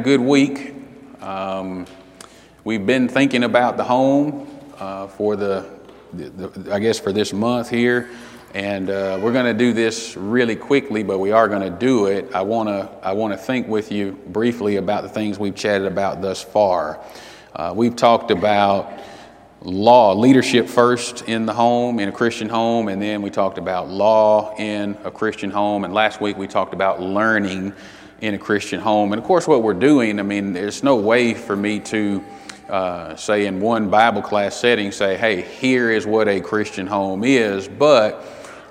good week. Um, we've been thinking about the home uh, for the, the, the, I guess, for this month here, and uh, we're going to do this really quickly, but we are going to do it. I want to I want to think with you briefly about the things we've chatted about thus far. Uh, we've talked about law, leadership first in the home, in a Christian home, and then we talked about law in a Christian home, and last week we talked about learning in a Christian home. And of course, what we're doing, I mean, there's no way for me to uh, say in one Bible class setting, say, hey, here is what a Christian home is. But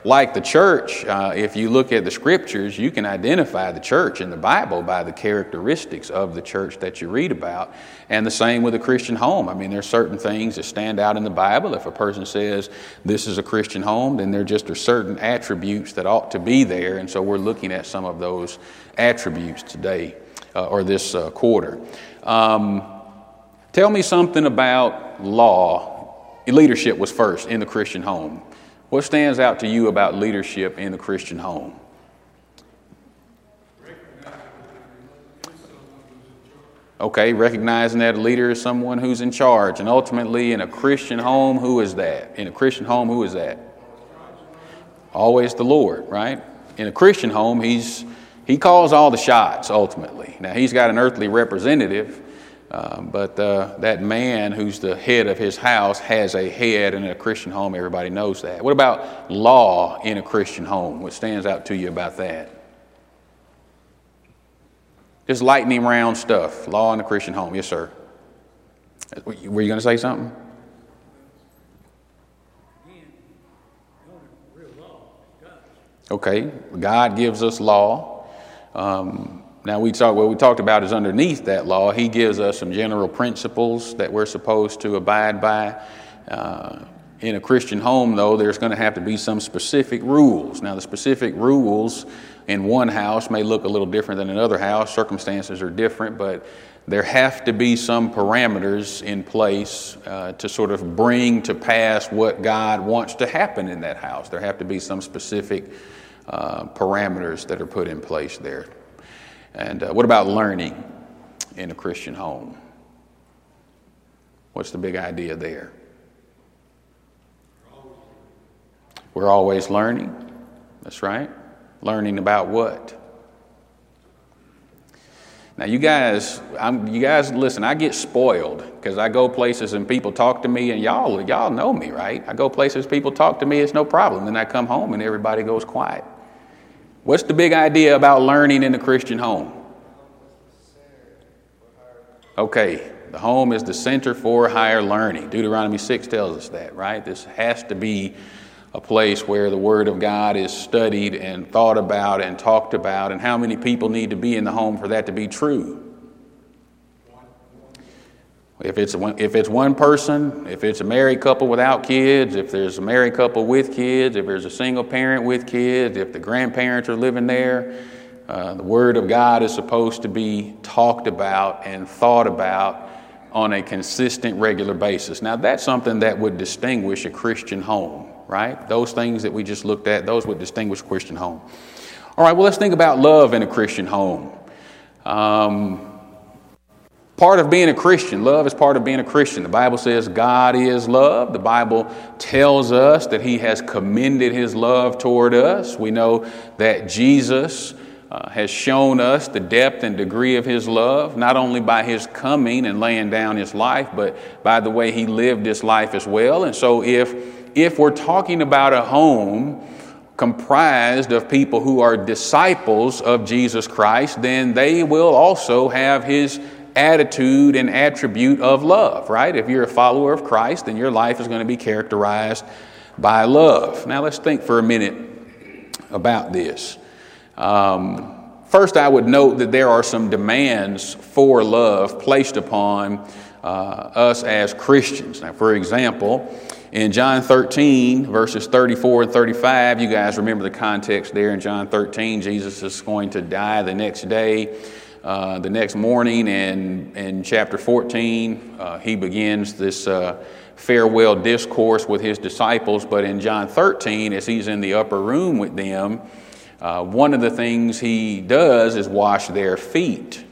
like the church, uh, if you look at the scriptures, you can identify the church in the Bible by the characteristics of the church that you read about. And the same with a Christian home. I mean, there are certain things that stand out in the Bible. If a person says this is a Christian home, then there just are certain attributes that ought to be there. And so we're looking at some of those attributes today uh, or this uh, quarter. Um, tell me something about law. Leadership was first in the Christian home. What stands out to you about leadership in the Christian home? Okay, recognizing that a leader is someone who's in charge. And ultimately, in a Christian home, who is that? In a Christian home, who is that? Always the Lord, right? In a Christian home, he's, he calls all the shots ultimately. Now, he's got an earthly representative, um, but uh, that man who's the head of his house has a head, in a Christian home, everybody knows that. What about law in a Christian home? What stands out to you about that? Just lightning round stuff. Law in a Christian home. Yes, sir. Were you going to say something? Okay, God gives us law. Um, now, we talk, what we talked about is underneath that law, he gives us some general principles that we're supposed to abide by. Uh, in a Christian home, though, there's going to have to be some specific rules. Now, the specific rules in one house may look a little different than another house. Circumstances are different, but there have to be some parameters in place uh, to sort of bring to pass what God wants to happen in that house. There have to be some specific uh, parameters that are put in place there. And uh, what about learning in a Christian home? What's the big idea there? We're always learning. That's right. Learning about what? Now, you guys, I'm, you guys, listen. I get spoiled because I go places and people talk to me, and y'all, y'all know me, right? I go places, people talk to me, it's no problem. Then I come home and everybody goes quiet. What's the big idea about learning in the Christian home? Okay, the home is the center for higher learning. Deuteronomy 6 tells us that, right? This has to be a place where the Word of God is studied and thought about and talked about, and how many people need to be in the home for that to be true? If it's, if it's one person, if it's a married couple without kids, if there's a married couple with kids, if there's a single parent with kids, if the grandparents are living there, uh, the Word of God is supposed to be talked about and thought about on a consistent, regular basis. Now, that's something that would distinguish a Christian home, right? Those things that we just looked at, those would distinguish a Christian home. All right, well, let's think about love in a Christian home. Um, part of being a Christian. Love is part of being a Christian. The Bible says God is love. The Bible tells us that He has commended His love toward us. We know that Jesus uh, has shown us the depth and degree of His love, not only by His coming and laying down His life, but by the way He lived His life as well. And so, if if we're talking about a home comprised of people who are disciples of Jesus Christ, then they will also have His attitude and attribute of love, right? If you're a follower of Christ, then your life is going to be characterized by love. Now, let's think for a minute about this. Um, first, I would note that there are some demands for love placed upon uh, us as Christians. Now, for example, in John 13, verses 34 and 35, you guys remember the context there in John 13. Jesus is going to die the next day. Uh, the next morning in, in chapter 14, uh, he begins this uh, farewell discourse with his disciples. But in John 13, as he's in the upper room with them, uh, one of the things he does is wash their feet.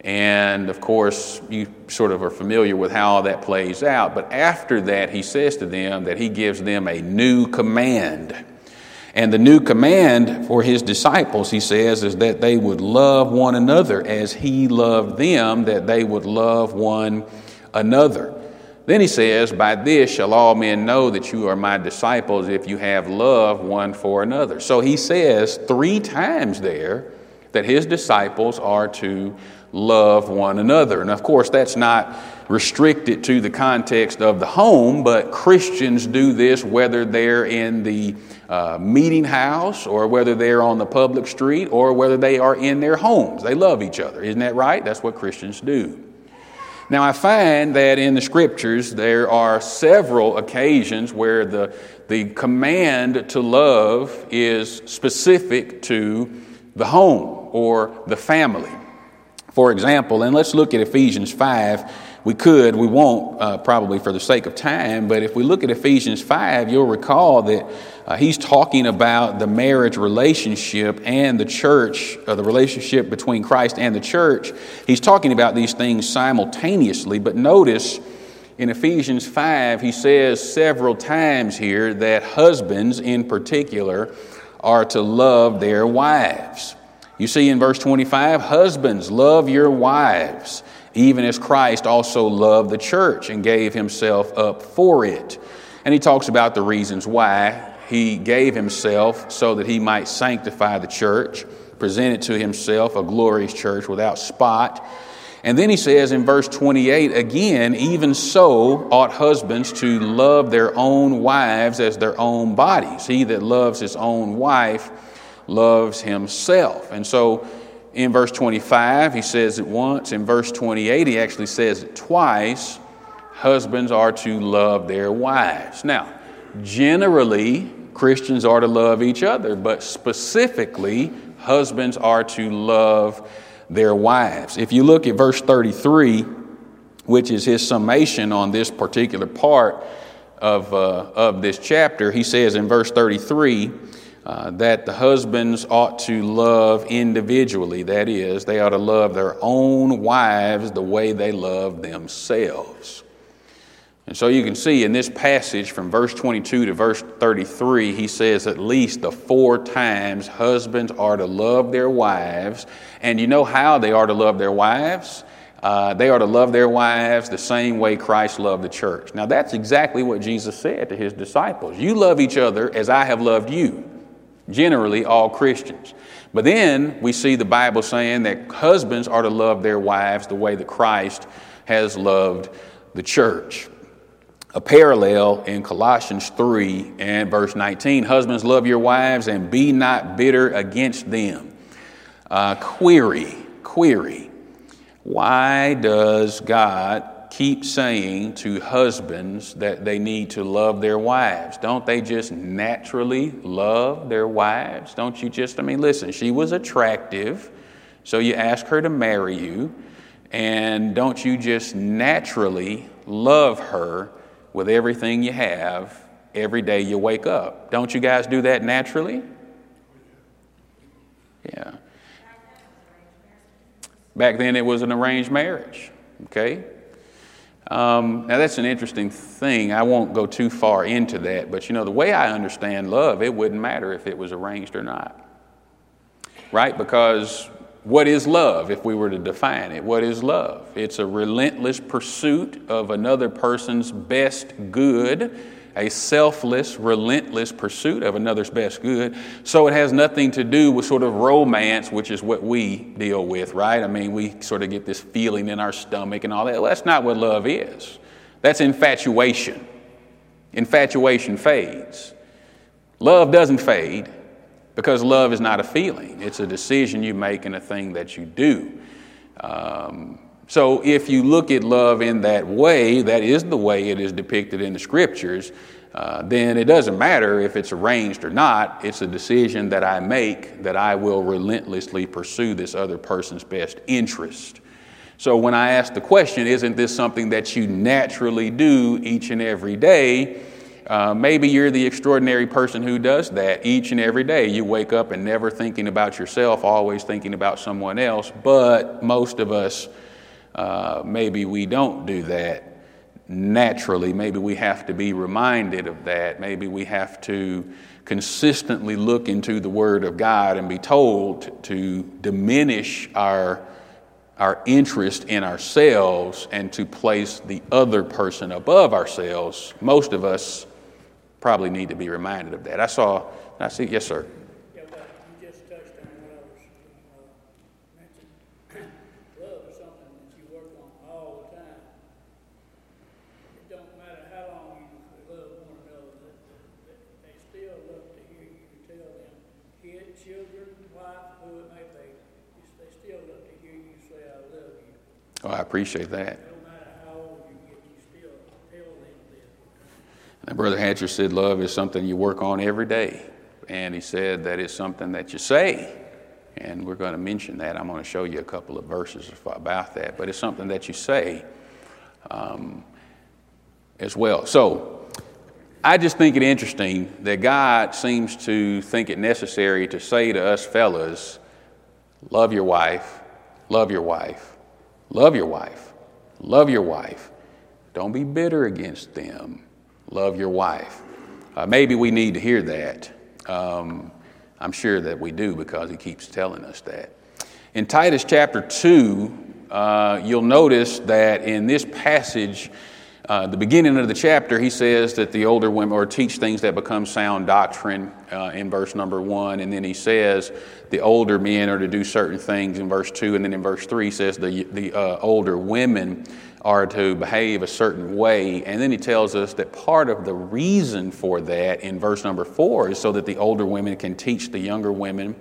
And of course, you sort of are familiar with how that plays out. But after that, he says to them that he gives them a new command. And the new command for his disciples, he says, is that they would love one another as he loved them, that they would love one another. Then he says, By this shall all men know that you are my disciples if you have love one for another. So he says three times there that his disciples are to love one another. And of course, that's not restricted to the context of the home, but Christians do this whether they're in the uh, meeting house or whether they're on the public street or whether they are in their homes. They love each other. Isn't that right? That's what Christians do. Now, I find that in the scriptures there are several occasions where the, the command to love is specific to the home or the family. For example, and let's look at Ephesians 5. We could, we won't uh, probably for the sake of time, but if we look at Ephesians 5, you'll recall that uh, he's talking about the marriage relationship and the church, uh, the relationship between Christ and the church. He's talking about these things simultaneously, but notice in Ephesians 5, he says several times here that husbands in particular are to love their wives. You see in verse 25, husbands, love your wives, even as Christ also loved the church and gave himself up for it. And he talks about the reasons why he gave himself so that he might sanctify the church, present it to himself a glorious church without spot. And then he says in verse 28 again, even so ought husbands to love their own wives as their own bodies. He that loves his own wife loves himself. And so in verse 25, he says it once. In verse 28, he actually says it twice. Husbands are to love their wives. Now, generally, Christians are to love each other, but specifically, husbands are to love their wives. If you look at verse 33, which is his summation on this particular part of, uh, of this chapter, he says in verse 33, uh, that the husbands ought to love individually. That is, they ought to love their own wives the way they love themselves. And so you can see in this passage from verse 22 to verse 33, he says at least the four times husbands are to love their wives. And you know how they are to love their wives? Uh, they are to love their wives the same way Christ loved the church. Now, that's exactly what Jesus said to his disciples. You love each other as I have loved you generally all Christians. But then we see the Bible saying that husbands are to love their wives the way that Christ has loved the church. A parallel in Colossians 3 and verse 19 Husbands, love your wives and be not bitter against them. Uh, query, query. Why does God keep saying to husbands that they need to love their wives. Don't they just naturally love their wives? Don't you just, I mean, listen, she was attractive, so you ask her to marry you, and don't you just naturally love her with everything you have every day you wake up? Don't you guys do that naturally? Yeah. Back then it was an arranged marriage, okay? Um, now, that's an interesting thing. I won't go too far into that, but you know, the way I understand love, it wouldn't matter if it was arranged or not. Right? Because what is love if we were to define it? What is love? It's a relentless pursuit of another person's best good a selfless, relentless pursuit of another's best good. So it has nothing to do with sort of romance, which is what we deal with, right? I mean, we sort of get this feeling in our stomach and all that. Well, that's not what love is. That's infatuation. Infatuation fades. Love doesn't fade because love is not a feeling, it's a decision you make and a thing that you do. Um, so if you look at love in that way, that is the way it is depicted in the scriptures, uh, then it doesn't matter if it's arranged or not. It's a decision that I make that I will relentlessly pursue this other person's best interest. So when I ask the question, isn't this something that you naturally do each and every day? Uh, maybe you're the extraordinary person who does that each and every day. You wake up and never thinking about yourself, always thinking about someone else. But most of us, uh, maybe we don't do that naturally. Maybe we have to be reminded of that. Maybe we have to consistently look into the Word of God and be told to diminish our, our interest in ourselves and to place the other person above ourselves. Most of us probably need to be reminded of that. I saw, I see, yes, sir. Oh, I appreciate that. And Brother Hatcher said, Love is something you work on every day. And he said that it's something that you say. And we're going to mention that. I'm going to show you a couple of verses about that. But it's something that you say um, as well. So I just think it interesting that God seems to think it necessary to say to us fellas, love your wife, love your wife, love your wife, love your wife. Don't be bitter against them love your wife. Uh, maybe we need to hear that. Um, I'm sure that we do because he keeps telling us that. In Titus chapter 2, uh, you'll notice that in this passage, uh, the beginning of the chapter, he says that the older women or teach things that become sound doctrine uh, in verse number one. And then he says the older men are to do certain things in verse two. And then in verse three, he says the, the uh, older women are to behave a certain way. And then he tells us that part of the reason for that in verse number four is so that the older women can teach the younger women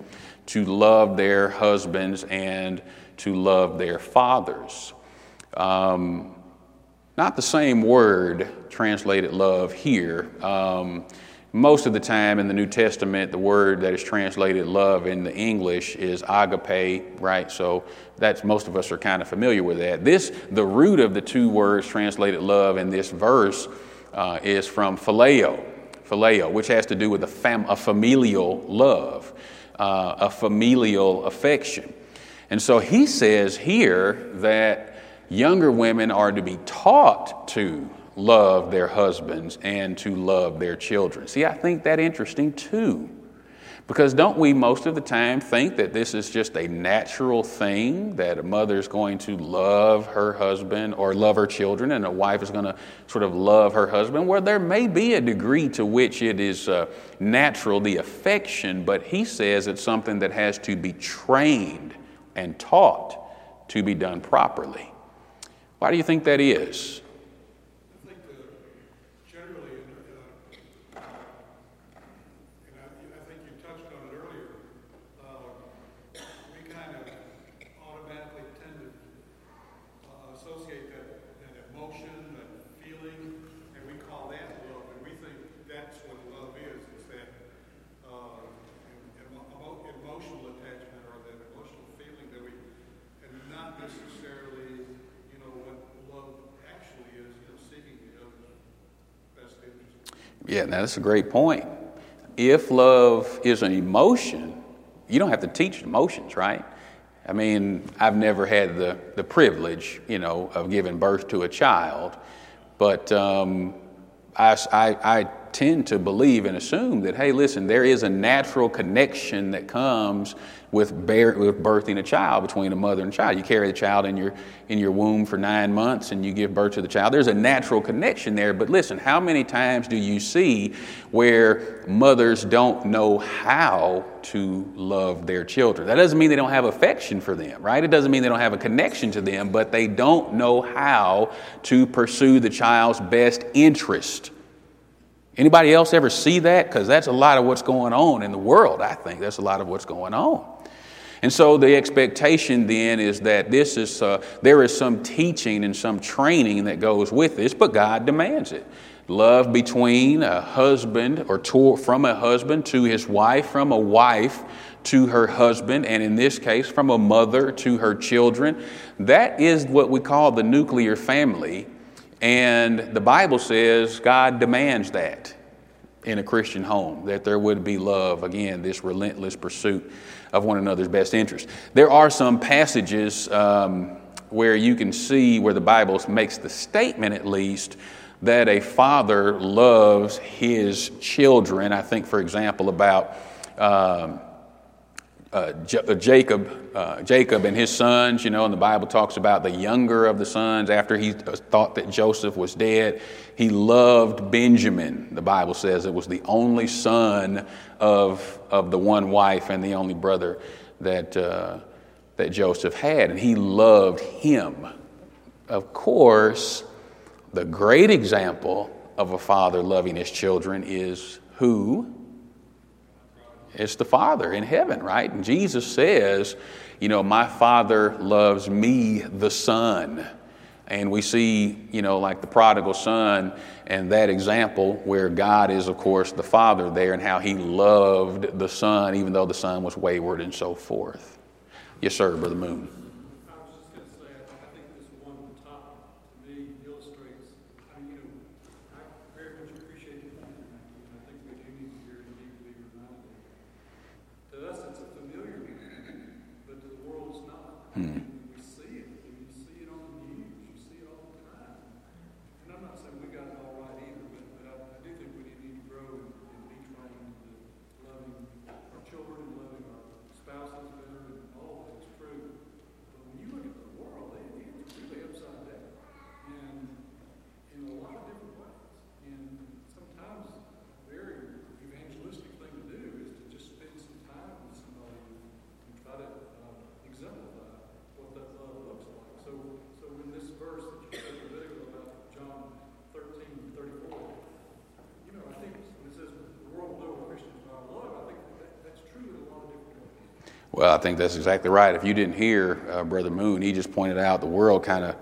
to love their husbands and to love their fathers. Um, not the same word translated love here. Um, most of the time in the New Testament, the word that is translated love in the English is agape, right? So that's most of us are kind of familiar with that. This, the root of the two words translated love in this verse uh, is from phileo, phileo, which has to do with a, fam- a familial love, uh, a familial affection. And so he says here that younger women are to be taught to love their husbands and to love their children. See, I think that interesting too. Because don't we most of the time think that this is just a natural thing that a mother is going to love her husband or love her children and a wife is going to sort of love her husband? Well, there may be a degree to which it is uh, natural, the affection, but he says it's something that has to be trained and taught to be done properly. Why do you think that is? Yeah, now that's a great point. If love is an emotion, you don't have to teach emotions, right? I mean, I've never had the, the privilege, you know, of giving birth to a child, but um, I, I, I tend to believe and assume that, hey, listen, there is a natural connection that comes with, bear, with birthing a child between a mother and child. You carry the child in your, in your womb for nine months and you give birth to the child. There's a natural connection there. But listen, how many times do you see where mothers don't know how to love their children? That doesn't mean they don't have affection for them, right? It doesn't mean they don't have a connection to them, but they don't know how to pursue the child's best interest. Anybody else ever see that? Because that's a lot of what's going on in the world, I think. That's a lot of what's going on. And so the expectation then is that this is, uh, there is some teaching and some training that goes with this, but God demands it. Love between a husband or to, from a husband to his wife, from a wife to her husband, and in this case, from a mother to her children. That is what we call the nuclear family And the Bible says God demands that in a Christian home, that there would be love. Again, this relentless pursuit of one another's best interest. There are some passages um, where you can see where the Bible makes the statement, at least, that a father loves his children. I think, for example, about. Um, uh, J- uh, Jacob, uh, Jacob and his sons, you know, and the Bible talks about the younger of the sons after he uh, thought that Joseph was dead. He loved Benjamin. The Bible says it was the only son of, of the one wife and the only brother that, uh, that Joseph had, and he loved him. Of course, the great example of a father loving his children is who? It's the Father in heaven, right? And Jesus says, you know, my Father loves me, the Son. And we see, you know, like the prodigal son and that example where God is, of course, the Father there and how he loved the Son, even though the Son was wayward and so forth. Yes, sir, Brother Moon. Well, I think that's exactly right. If you didn't hear uh, Brother Moon, he just pointed out the world kind of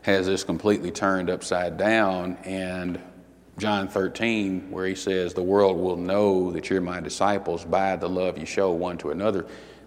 has this completely turned upside down. And John 13, where he says, The world will know that you're my disciples by the love you show one to another,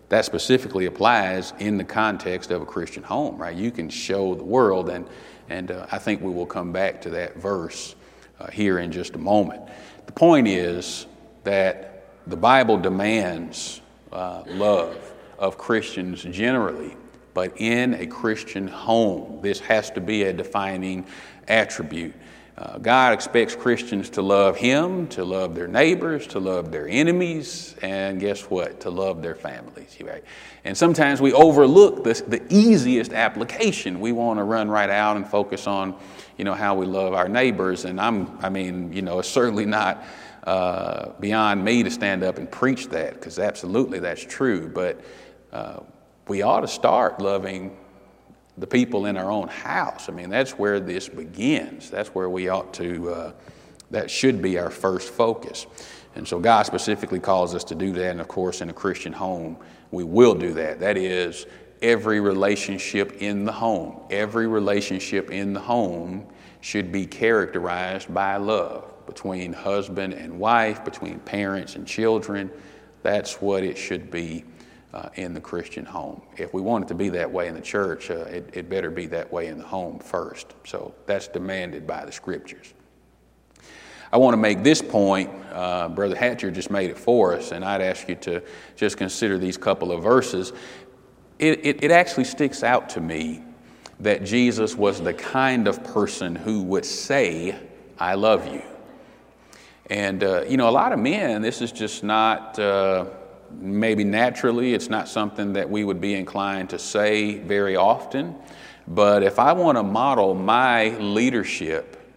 that specifically applies in the context of a Christian home, right? You can show the world, and, and uh, I think we will come back to that verse uh, here in just a moment. The point is that the Bible demands uh, love of Christians generally, but in a Christian home, this has to be a defining attribute. Uh, God expects Christians to love Him, to love their neighbors, to love their enemies, and guess what? To love their families. Right? And sometimes we overlook this, the easiest application. We want to run right out and focus on, you know, how we love our neighbors. And I'm, I mean, you know, it's certainly not uh, beyond me to stand up and preach that, because absolutely that's true. But uh, we ought to start loving the people in our own house. I mean, that's where this begins. That's where we ought to, uh, that should be our first focus. And so God specifically calls us to do that. And of course, in a Christian home, we will do that. That is, every relationship in the home, every relationship in the home should be characterized by love between husband and wife, between parents and children. That's what it should be uh, in the Christian home. If we want it to be that way in the church, uh, it, it better be that way in the home first. So that's demanded by the scriptures. I want to make this point. Uh, Brother Hatcher just made it for us, and I'd ask you to just consider these couple of verses. It, it, it actually sticks out to me that Jesus was the kind of person who would say, I love you. And, uh, you know, a lot of men, this is just not, uh, maybe naturally, it's not something that we would be inclined to say very often. But if I want to model my leadership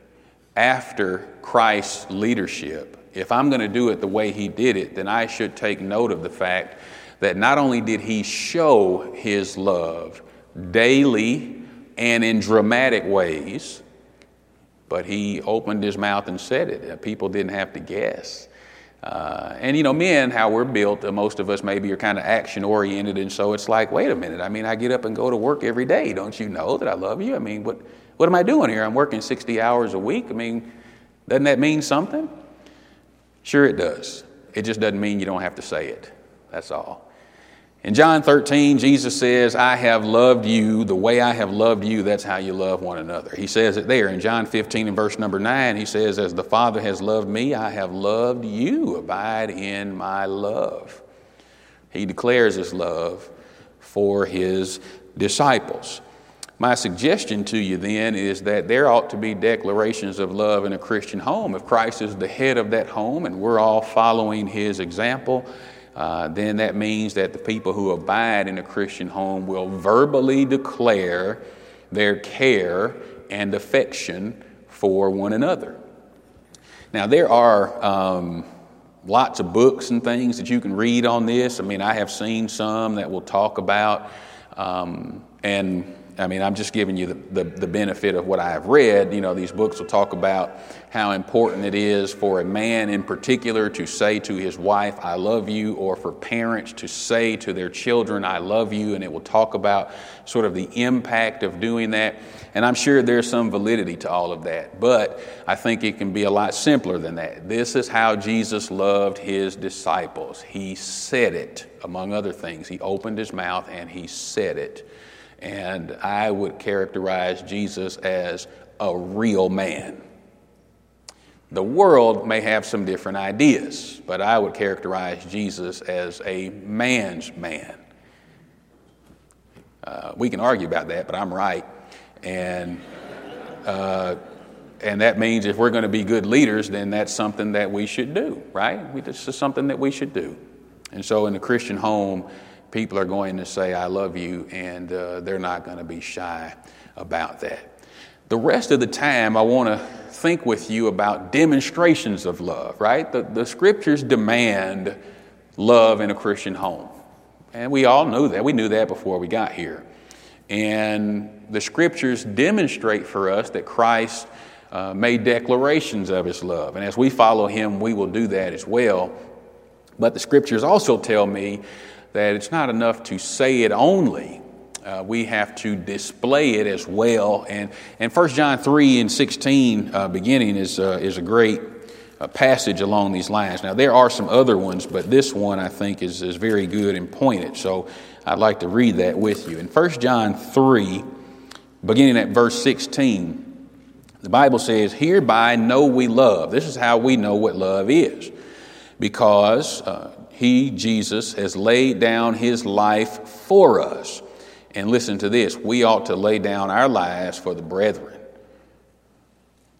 after Christ's leadership, if I'm going to do it the way he did it, then I should take note of the fact that not only did he show his love daily and in dramatic ways, but he opened his mouth and said it. People didn't have to guess. Uh, and you know, men, how we're built, uh, most of us maybe are kind of action oriented, and so it's like, wait a minute. I mean, I get up and go to work every day. Don't you know that I love you? I mean, what what am I doing here? I'm working 60 hours a week. I mean, doesn't that mean something? Sure, it does. It just doesn't mean you don't have to say it. That's all. In John 13, Jesus says, I have loved you the way I have loved you. That's how you love one another. He says it there. In John 15 and verse number 9, he says, As the Father has loved me, I have loved you. Abide in my love. He declares his love for his disciples. My suggestion to you then is that there ought to be declarations of love in a Christian home. If Christ is the head of that home and we're all following his example, uh, then that means that the people who abide in a Christian home will verbally declare their care and affection for one another. Now, there are um, lots of books and things that you can read on this. I mean, I have seen some that will talk about, um, and I mean, I'm just giving you the, the, the, benefit of what I have read. You know, these books will talk about how important it is for a man in particular to say to his wife, I love you, or for parents to say to their children, I love you, and it will talk about sort of the impact of doing that. And I'm sure there's some validity to all of that, but I think it can be a lot simpler than that. This is how Jesus loved his disciples. He said it, among other things. He opened his mouth and he said it. And I would characterize Jesus as a real man. The world may have some different ideas, but I would characterize Jesus as a man's man. Uh, we can argue about that, but I'm right. And, uh, and that means if we're going to be good leaders, then that's something that we should do, right? This is something that we should do. And so in the Christian home, people are going to say, I love you, and uh, they're not going to be shy about that. The rest of the time, I want to think with you about demonstrations of love, right? The, the scriptures demand love in a Christian home. And we all knew that. We knew that before we got here. And the scriptures demonstrate for us that Christ uh, made declarations of his love. And as we follow him, we will do that as well. But the scriptures also tell me that it's not enough to say it only. Uh, we have to display it as well. And, and 1 John 3 and 16 uh, beginning is, uh, is a great uh, passage along these lines. Now, there are some other ones, but this one I think is, is very good and pointed. So I'd like to read that with you. In 1 John 3, beginning at verse 16, the Bible says, Hereby know we love. This is how we know what love is. Because uh, he, Jesus, has laid down his life for us. And listen to this we ought to lay down our lives for the brethren.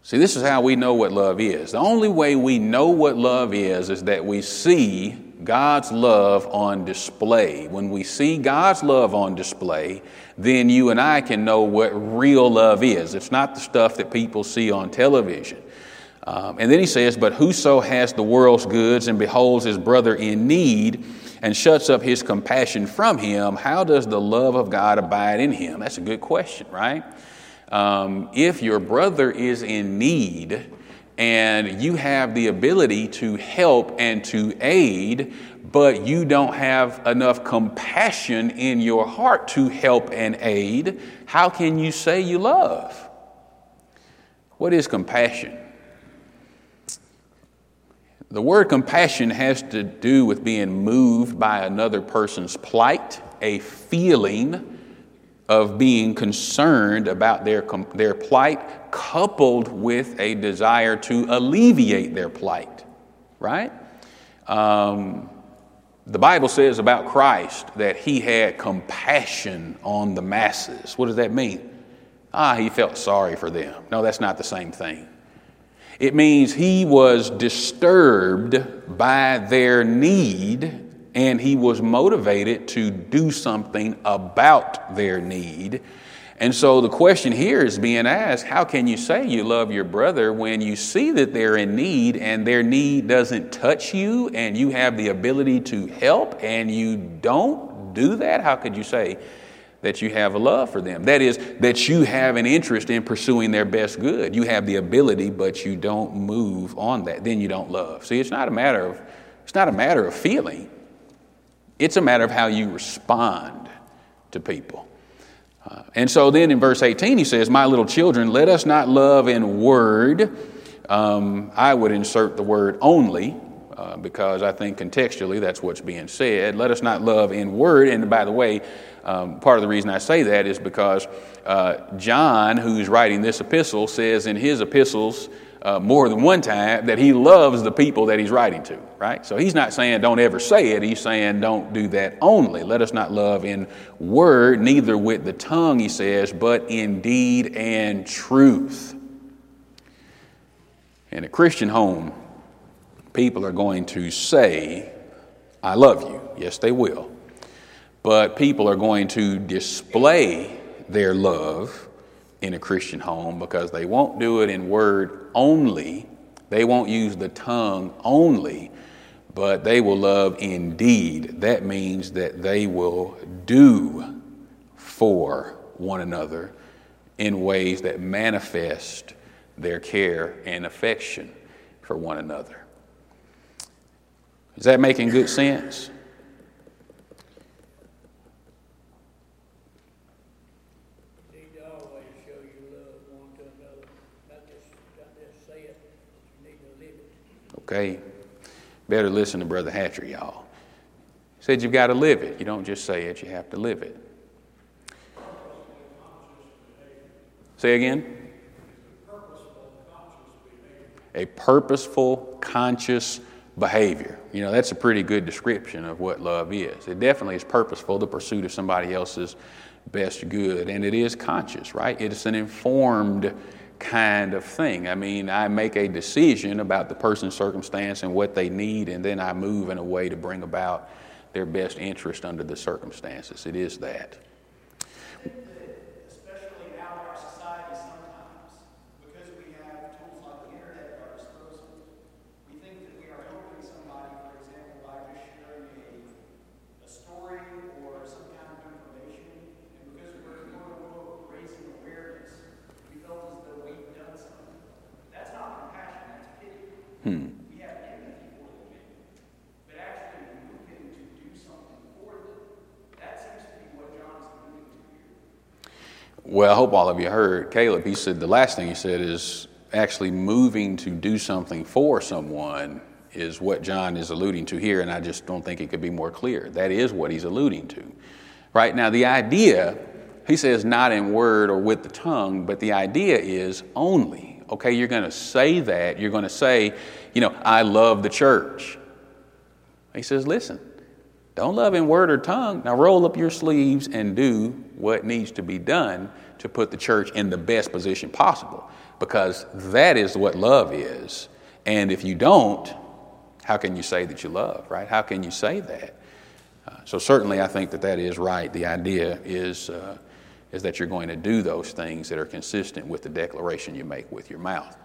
See, this is how we know what love is. The only way we know what love is is that we see God's love on display. When we see God's love on display, then you and I can know what real love is. It's not the stuff that people see on television. Um, and then he says, But whoso has the world's goods and beholds his brother in need and shuts up his compassion from him, how does the love of God abide in him? That's a good question, right? Um, if your brother is in need and you have the ability to help and to aid, but you don't have enough compassion in your heart to help and aid, how can you say you love? What is compassion? The word compassion has to do with being moved by another person's plight, a feeling of being concerned about their, their plight, coupled with a desire to alleviate their plight, right? Um, the Bible says about Christ that he had compassion on the masses. What does that mean? Ah, he felt sorry for them. No, that's not the same thing. It means he was disturbed by their need and he was motivated to do something about their need. And so the question here is being asked how can you say you love your brother when you see that they're in need and their need doesn't touch you and you have the ability to help and you don't do that? How could you say that you have a love for them. That is, that you have an interest in pursuing their best good. You have the ability, but you don't move on that. Then you don't love. See, it's not a matter of, it's not a matter of feeling. It's a matter of how you respond to people. Uh, and so then in verse 18, he says, My little children, let us not love in word. Um, I would insert the word only, uh, because I think contextually that's what's being said. Let us not love in word. And by the way, um, part of the reason I say that is because uh, John, who's writing this epistle, says in his epistles uh, more than one time that he loves the people that he's writing to, right? So he's not saying don't ever say it. He's saying don't do that only. Let us not love in word, neither with the tongue, he says, but in deed and truth. In a Christian home, people are going to say, I love you. Yes, they will. But people are going to display their love in a Christian home because they won't do it in word only. They won't use the tongue only, but they will love indeed. That means that they will do for one another in ways that manifest their care and affection for one another. Is that making good sense? Okay? Better listen to Brother Hatcher, y'all. He said you've got to live it. You don't just say it, you have to live it. Say again? A purposeful, conscious behavior. You know, that's a pretty good description of what love is. It definitely is purposeful, the pursuit of somebody else's best good, and it is conscious, right? It's an informed kind of thing. I mean, I make a decision about the person's circumstance and what they need, and then I move in a way to bring about their best interest under the circumstances. It is that. Well, I hope all of you heard Caleb. He said the last thing he said is actually moving to do something for someone is what John is alluding to here, and I just don't think it could be more clear. That is what he's alluding to. Right now, the idea, he says not in word or with the tongue, but the idea is only. Okay, you're going to say that. You're going to say, you know, I love the church. He says, listen, don't love in word or tongue. Now roll up your sleeves and do what needs to be done to put the church in the best position possible because that is what love is. And if you don't, how can you say that you love, right? How can you say that? Uh, so certainly I think that that is right. The idea is, uh, is that you're going to do those things that are consistent with the declaration you make with your mouth.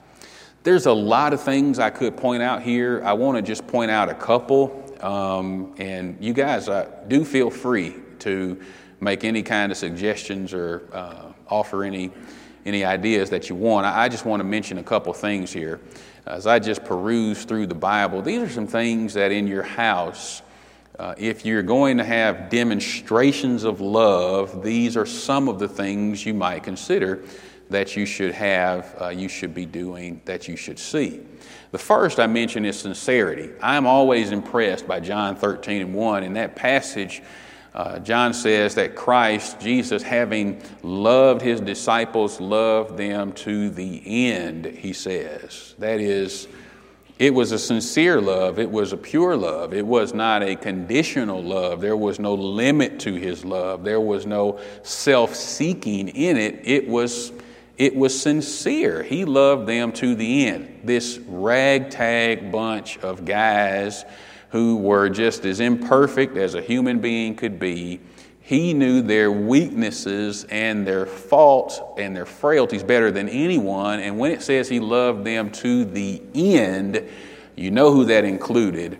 There's a lot of things I could point out here. I want to just point out a couple um, and you guys uh, do feel free to make any kind of suggestions or uh, offer any, any ideas that you want. I, just want to mention a couple things here. As I just peruse through the Bible, these are some things that in your house, uh, if you're going to have demonstrations of love, these are some of the things you might consider that you should have, uh, you should be doing, that you should see. The first I mention is sincerity. I'm always impressed by John 13 and 1. In that passage, uh, John says that Christ, Jesus, having loved his disciples, loved them to the end, he says. That is, it was a sincere love. It was a pure love. It was not a conditional love. There was no limit to his love. There was no self seeking in it. It was it was sincere. He loved them to the end. This ragtag bunch of guys who were just as imperfect as a human being could be. He knew their weaknesses and their faults and their frailties better than anyone. And when it says he loved them to the end, you know who that included.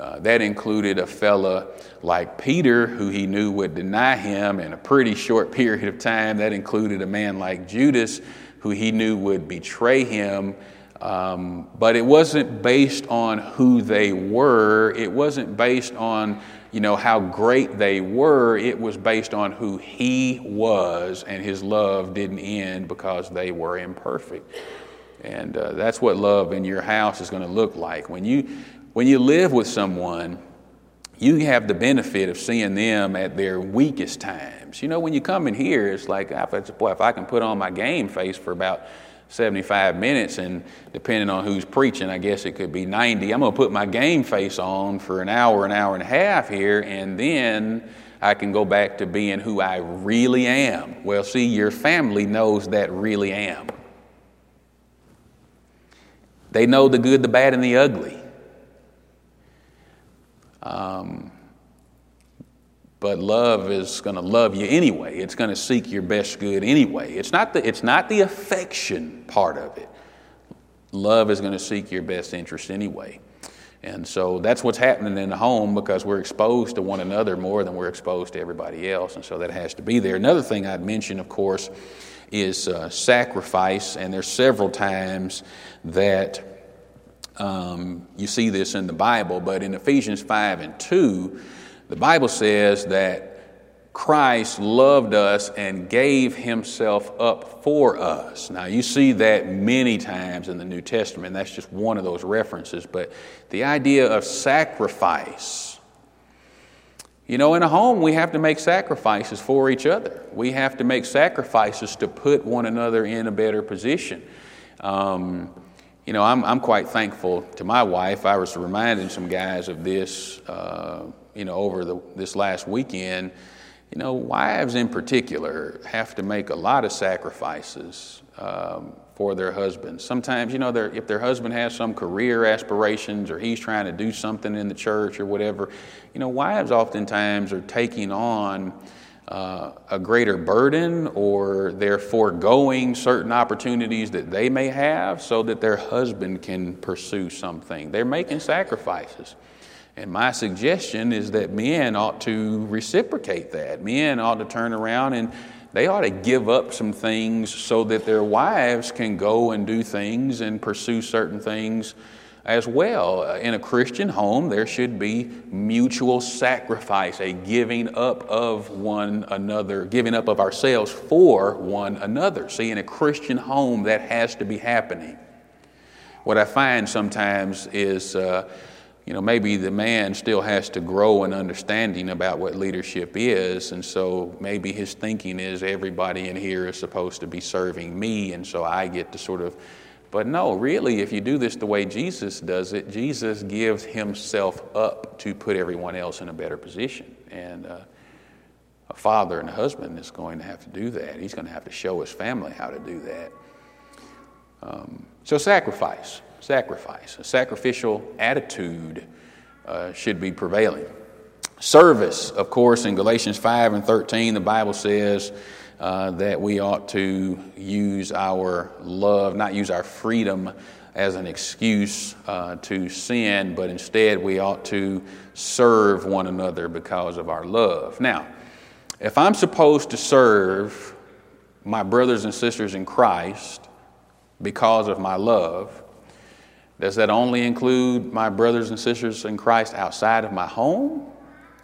Uh, that included a fella like Peter, who he knew would deny him in a pretty short period of time. That included a man like Judas, who he knew would betray him. Um, but it wasn't based on who they were. It wasn't based on you know how great they were. It was based on who he was, and his love didn't end because they were imperfect. And uh, that's what love in your house is going to look like. When you when you live with someone, you have the benefit of seeing them at their weakest times. You know, when you come in here, it's like, boy, if I can put on my game face for about 75 minutes, and depending on who's preaching, I guess it could be 90. I'm going to put my game face on for an hour, an hour and a half here, and then I can go back to being who I really am. Well, see, your family knows that really am. They know the good, the bad, and the ugly. Um, but love is going to love you anyway. It's going to seek your best good anyway. It's not the, it's not the affection part of it. Love is going to seek your best interest anyway. And so that's what's happening in the home because we're exposed to one another more than we're exposed to everybody else. And so that has to be there. Another thing I'd mention, of course, is uh, sacrifice. And there's several times that um, you see this in the Bible, but in Ephesians 5 and 2, the Bible says that Christ loved us and gave himself up for us. Now, you see that many times in the New Testament. That's just one of those references. But the idea of sacrifice, you know, in a home, we have to make sacrifices for each other. We have to make sacrifices to put one another in a better position. Um, you know, I'm, I'm quite thankful to my wife. I was reminding some guys of this, uh, you know, over the, this last weekend. You know, wives in particular have to make a lot of sacrifices um, for their husbands. Sometimes, you know, if their husband has some career aspirations or he's trying to do something in the church or whatever, you know, wives oftentimes are taking on uh, a greater burden or they're foregoing certain opportunities that they may have so that their husband can pursue something. They're making sacrifices. And my suggestion is that men ought to reciprocate that. Men ought to turn around and they ought to give up some things so that their wives can go and do things and pursue certain things as well. Uh, in a Christian home, there should be mutual sacrifice, a giving up of one another, giving up of ourselves for one another. See, in a Christian home, that has to be happening. What I find sometimes is, uh, you know, maybe the man still has to grow in understanding about what leadership is, and so maybe his thinking is everybody in here is supposed to be serving me, and so I get to sort of but no, really, if you do this the way Jesus does it, Jesus gives himself up to put everyone else in a better position. And uh, a father and a husband is going to have to do that. He's going to have to show his family how to do that. Um, so, sacrifice, sacrifice, a sacrificial attitude uh, should be prevailing. Service, of course, in Galatians 5 and 13, the Bible says, uh, that we ought to use our love, not use our freedom as an excuse uh, to sin, but instead we ought to serve one another because of our love. Now, if I'm supposed to serve my brothers and sisters in Christ because of my love, does that only include my brothers and sisters in Christ outside of my home?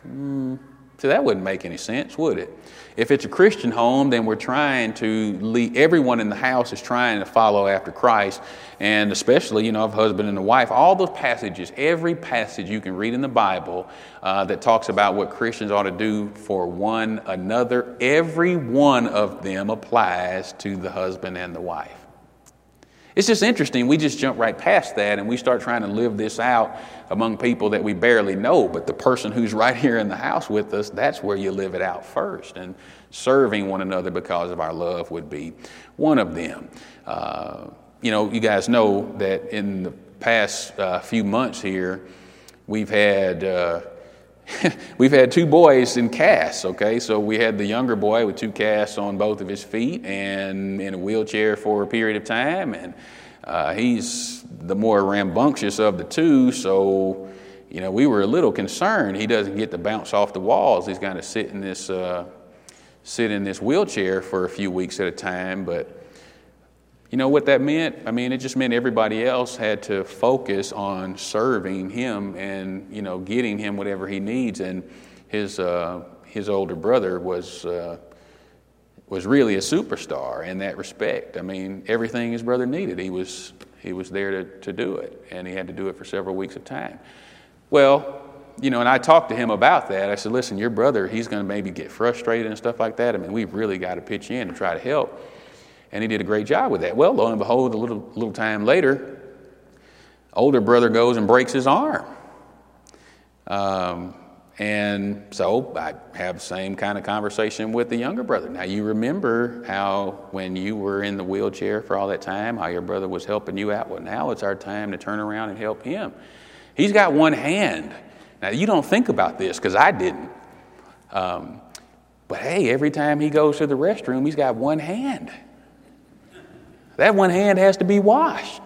Mm, see, that wouldn't make any sense, would it? If it's a Christian home, then we're trying to lead, everyone in the house is trying to follow after Christ. And especially, you know, a husband and a wife, all those passages, every passage you can read in the Bible uh, that talks about what Christians ought to do for one another, every one of them applies to the husband and the wife. It's just interesting. We just jump right past that and we start trying to live this out among people that we barely know. But the person who's right here in the house with us, that's where you live it out first. And serving one another because of our love would be one of them. Uh, you know, you guys know that in the past uh, few months here, we've had. Uh, we've had two boys in casts, okay? So we had the younger boy with two casts on both of his feet and in a wheelchair for a period of time. And uh, he's the more rambunctious of the two, so, you know, we were a little concerned he doesn't get to bounce off the walls. He's got to sit in this, uh, sit in this wheelchair for a few weeks at a time, but you know what that meant? I mean, it just meant everybody else had to focus on serving him and, you know, getting him whatever he needs. And his, uh, his older brother was, uh, was really a superstar in that respect. I mean, everything his brother needed, he was, He was there to, to do it, and he had to do it for several weeks of time. Well, you know, and I talked to him about that. I said, listen, your brother, he's going to maybe get frustrated and stuff like that. I mean, we've really got to pitch in and try to help. And he did a great job with that. Well, lo and behold, a little, little time later, older brother goes and breaks his arm. Um, and so I have the same kind of conversation with the younger brother. Now, you remember how when you were in the wheelchair for all that time, how your brother was helping you out? Well, now it's our time to turn around and help him. He's got one hand. Now, you don't think about this because I didn't. Um, but hey, every time he goes to the restroom, he's got one hand. That one hand has to be washed.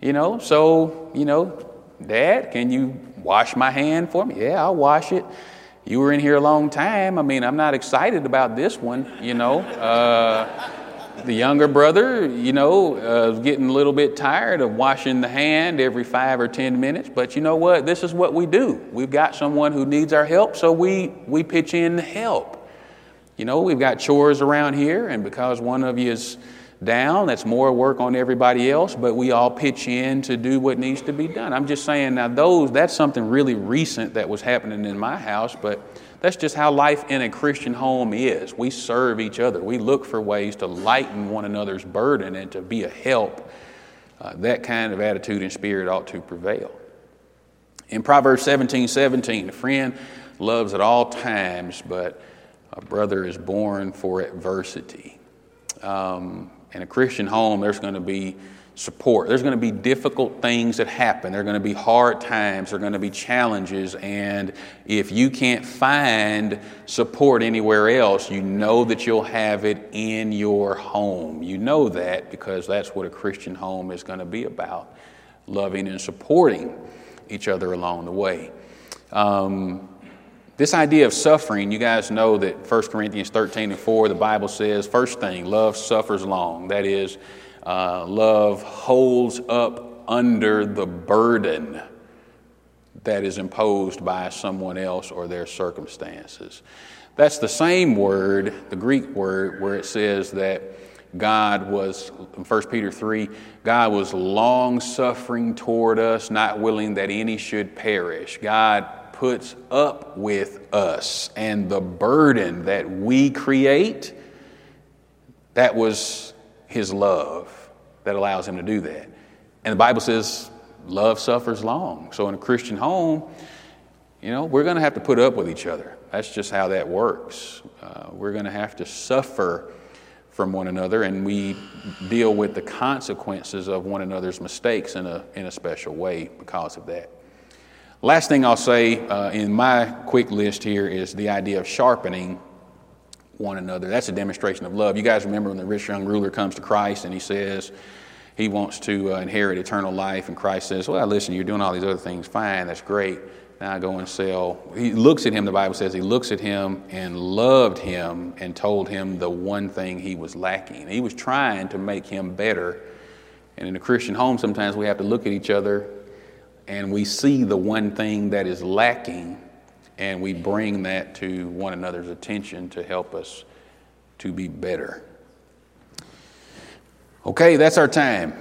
You know, so, you know, Dad, can you wash my hand for me? Yeah, I'll wash it. You were in here a long time. I mean, I'm not excited about this one, you know. Uh, the younger brother, you know, uh, getting a little bit tired of washing the hand every five or ten minutes. But you know what? This is what we do. We've got someone who needs our help, so we, we pitch in to help. You know, we've got chores around here, and because one of you is down, that's more work on everybody else, but we all pitch in to do what needs to be done. I'm just saying now those that's something really recent that was happening in my house, but that's just how life in a Christian home is. We serve each other. We look for ways to lighten one another's burden and to be a help. Uh, that kind of attitude and spirit ought to prevail. In Proverbs 17 17, a friend loves at all times, but a brother is born for adversity. Um, in a Christian home, there's going to be support. There's going to be difficult things that happen. There are going to be hard times. There are going to be challenges. And if you can't find support anywhere else, you know that you'll have it in your home. You know that because that's what a Christian home is going to be about loving and supporting each other along the way. Um, this idea of suffering, you guys know that 1 Corinthians 13 and 4, the Bible says, first thing, love suffers long. That is, uh, love holds up under the burden that is imposed by someone else or their circumstances. That's the same word, the Greek word, where it says that God was, in 1 Peter 3, God was long suffering toward us, not willing that any should perish. God puts up with us and the burden that we create, that was his love that allows him to do that. And the Bible says love suffers long. So in a Christian home, you know, we're going to have to put up with each other. That's just how that works. Uh, we're going to have to suffer from one another, and we deal with the consequences of one another's mistakes in a, in a special way because of that. Last thing I'll say uh, in my quick list here is the idea of sharpening one another. That's a demonstration of love. You guys remember when the rich young ruler comes to Christ and he says he wants to uh, inherit eternal life, and Christ says, Well, listen, you're doing all these other things fine, that's great. Now go and sell. He looks at him, the Bible says, he looks at him and loved him and told him the one thing he was lacking. He was trying to make him better. And in a Christian home, sometimes we have to look at each other and we see the one thing that is lacking and we bring that to one another's attention to help us to be better. Okay, that's our time.